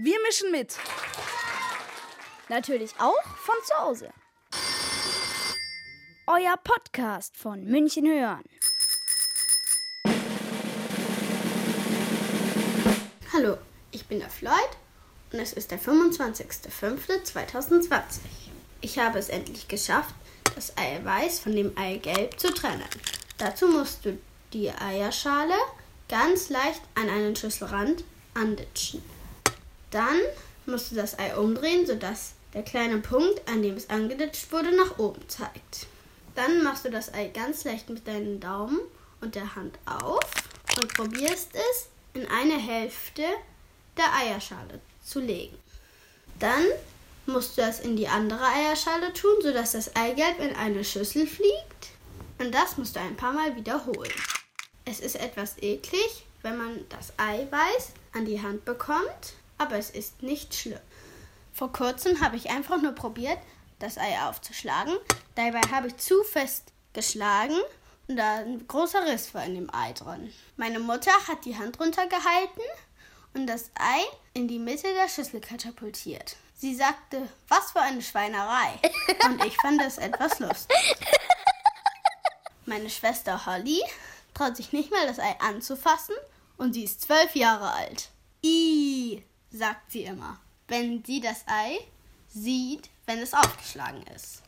Wir mischen mit. Natürlich auch von zu Hause. Euer Podcast von München hören. Hallo, ich bin der Floyd und es ist der 25.05.2020. Ich habe es endlich geschafft, das Eiweiß von dem Eigelb zu trennen. Dazu musst du die Eierschale ganz leicht an einen Schüsselrand anditschen. Dann musst du das Ei umdrehen, sodass der kleine Punkt, an dem es angeditscht wurde, nach oben zeigt. Dann machst du das Ei ganz leicht mit deinen Daumen und der Hand auf und probierst es in eine Hälfte der Eierschale zu legen. Dann musst du es in die andere Eierschale tun, sodass das Eigelb in eine Schüssel fliegt. Und das musst du ein paar Mal wiederholen. Es ist etwas eklig, wenn man das Eiweiß an die Hand bekommt, aber es ist nicht schlimm. Vor kurzem habe ich einfach nur probiert, das Ei aufzuschlagen. Dabei habe ich zu fest geschlagen und da ein großer Riss war in dem Ei drin. Meine Mutter hat die Hand runtergehalten und das Ei in die Mitte der Schüssel katapultiert. Sie sagte, was für eine Schweinerei. Und ich fand es etwas lustig. Meine Schwester Holly traut sich nicht mal das Ei anzufassen und sie ist zwölf Jahre alt. Sagt sie immer, wenn sie das Ei sieht, wenn es aufgeschlagen ist.